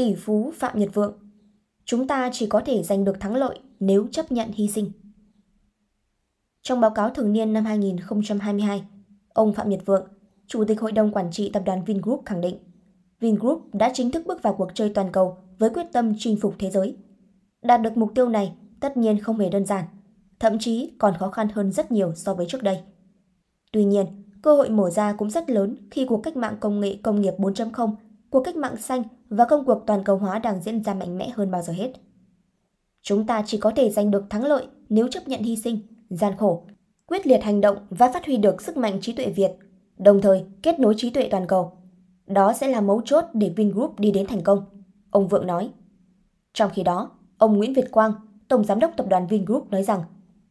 tỷ phú Phạm Nhật Vượng. Chúng ta chỉ có thể giành được thắng lợi nếu chấp nhận hy sinh. Trong báo cáo thường niên năm 2022, ông Phạm Nhật Vượng, Chủ tịch Hội đồng Quản trị Tập đoàn Vingroup khẳng định Vingroup đã chính thức bước vào cuộc chơi toàn cầu với quyết tâm chinh phục thế giới. Đạt được mục tiêu này tất nhiên không hề đơn giản, thậm chí còn khó khăn hơn rất nhiều so với trước đây. Tuy nhiên, cơ hội mở ra cũng rất lớn khi cuộc cách mạng công nghệ công nghiệp 4.0, cuộc cách mạng xanh và công cuộc toàn cầu hóa đang diễn ra mạnh mẽ hơn bao giờ hết. Chúng ta chỉ có thể giành được thắng lợi nếu chấp nhận hy sinh, gian khổ, quyết liệt hành động và phát huy được sức mạnh trí tuệ Việt, đồng thời kết nối trí tuệ toàn cầu. Đó sẽ là mấu chốt để Vingroup đi đến thành công, ông Vượng nói. Trong khi đó, ông Nguyễn Việt Quang, Tổng Giám đốc Tập đoàn Vingroup nói rằng,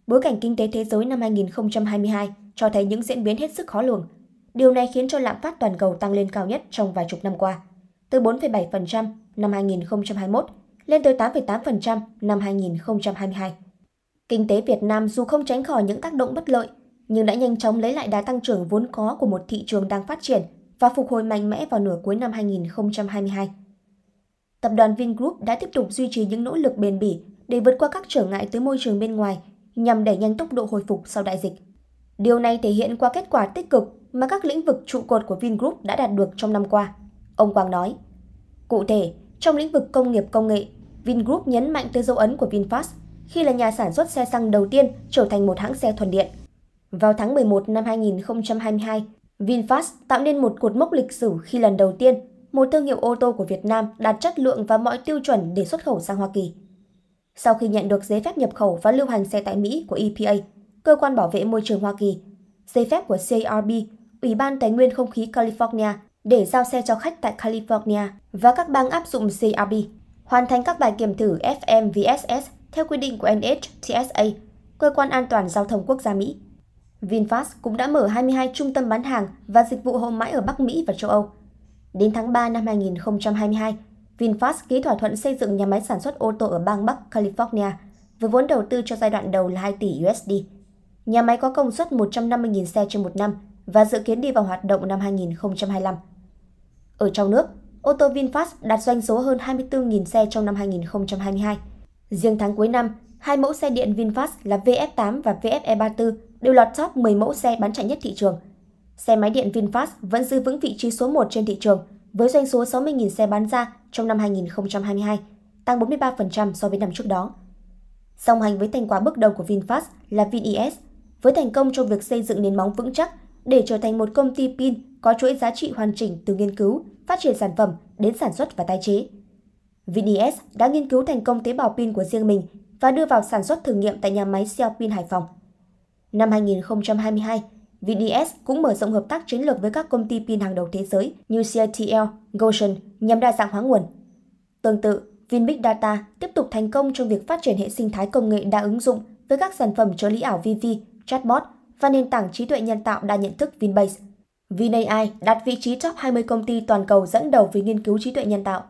bối cảnh kinh tế thế giới năm 2022 cho thấy những diễn biến hết sức khó lường. Điều này khiến cho lạm phát toàn cầu tăng lên cao nhất trong vài chục năm qua, từ 4,7% năm 2021 lên tới 8,8% năm 2022. Kinh tế Việt Nam dù không tránh khỏi những tác động bất lợi, nhưng đã nhanh chóng lấy lại đà tăng trưởng vốn có của một thị trường đang phát triển và phục hồi mạnh mẽ vào nửa cuối năm 2022. Tập đoàn Vingroup đã tiếp tục duy trì những nỗ lực bền bỉ để vượt qua các trở ngại tới môi trường bên ngoài nhằm đẩy nhanh tốc độ hồi phục sau đại dịch. Điều này thể hiện qua kết quả tích cực mà các lĩnh vực trụ cột của Vingroup đã đạt được trong năm qua. Ông Quang nói. Cụ thể, trong lĩnh vực công nghiệp công nghệ, Vingroup nhấn mạnh tới dấu ấn của VinFast khi là nhà sản xuất xe xăng đầu tiên trở thành một hãng xe thuần điện. Vào tháng 11 năm 2022, VinFast tạo nên một cột mốc lịch sử khi lần đầu tiên một thương hiệu ô tô của Việt Nam đạt chất lượng và mọi tiêu chuẩn để xuất khẩu sang Hoa Kỳ. Sau khi nhận được giấy phép nhập khẩu và lưu hành xe tại Mỹ của EPA, Cơ quan Bảo vệ Môi trường Hoa Kỳ, giấy phép của CARB, Ủy ban Tài nguyên Không khí California để giao xe cho khách tại California và các bang áp dụng CRB, hoàn thành các bài kiểm thử FMVSS theo quy định của NHTSA, Cơ quan An toàn Giao thông Quốc gia Mỹ. VinFast cũng đã mở 22 trung tâm bán hàng và dịch vụ hậu mãi ở Bắc Mỹ và châu Âu. Đến tháng 3 năm 2022, VinFast ký thỏa thuận xây dựng nhà máy sản xuất ô tô ở bang Bắc California với vốn đầu tư cho giai đoạn đầu là 2 tỷ USD. Nhà máy có công suất 150.000 xe trên một năm và dự kiến đi vào hoạt động năm 2025. Ở trong nước, ô tô VinFast đạt doanh số hơn 24.000 xe trong năm 2022. Riêng tháng cuối năm, hai mẫu xe điện VinFast là VF8 và VFE34 đều lọt top 10 mẫu xe bán chạy nhất thị trường. Xe máy điện VinFast vẫn giữ vững vị trí số 1 trên thị trường với doanh số 60.000 xe bán ra trong năm 2022, tăng 43% so với năm trước đó. Song hành với thành quả bước đầu của VinFast là VinES, với thành công trong việc xây dựng nền móng vững chắc để trở thành một công ty pin có chuỗi giá trị hoàn chỉnh từ nghiên cứu, phát triển sản phẩm đến sản xuất và tái chế. VDS đã nghiên cứu thành công tế bào pin của riêng mình và đưa vào sản xuất thử nghiệm tại nhà máy xeo Pin Hải Phòng. Năm 2022, VDS cũng mở rộng hợp tác chiến lược với các công ty pin hàng đầu thế giới như CATL, Gotion nhằm đa dạng hóa nguồn. Tương tự, VinBig Data tiếp tục thành công trong việc phát triển hệ sinh thái công nghệ đa ứng dụng với các sản phẩm trợ lý ảo VV, chatbot và nền tảng trí tuệ nhân tạo đa nhận thức Vinbase. VinAI đạt vị trí top 20 công ty toàn cầu dẫn đầu về nghiên cứu trí tuệ nhân tạo.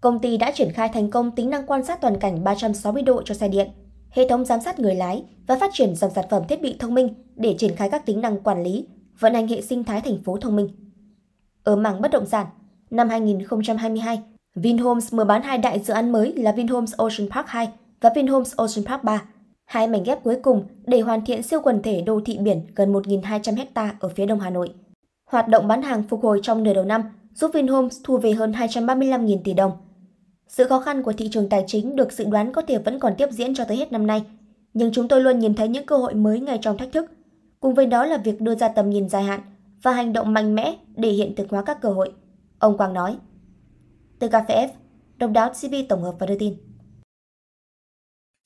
Công ty đã triển khai thành công tính năng quan sát toàn cảnh 360 độ cho xe điện, hệ thống giám sát người lái và phát triển dòng sản phẩm thiết bị thông minh để triển khai các tính năng quản lý, vận hành hệ sinh thái thành phố thông minh. Ở mảng bất động sản, năm 2022, Vinhomes mở bán hai đại dự án mới là Vinhomes Ocean Park 2 và Vinhomes Ocean Park 3, hai mảnh ghép cuối cùng để hoàn thiện siêu quần thể đô thị biển gần 1.200 ha ở phía đông Hà Nội. Hoạt động bán hàng phục hồi trong nửa đầu năm giúp Vinhomes thu về hơn 235.000 tỷ đồng. Sự khó khăn của thị trường tài chính được dự đoán có thể vẫn còn tiếp diễn cho tới hết năm nay, nhưng chúng tôi luôn nhìn thấy những cơ hội mới ngay trong thách thức. Cùng với đó là việc đưa ra tầm nhìn dài hạn và hành động mạnh mẽ để hiện thực hóa các cơ hội. Ông Quang nói. Từ Cà Phê F, Độc đáo TV tổng hợp và đưa tin.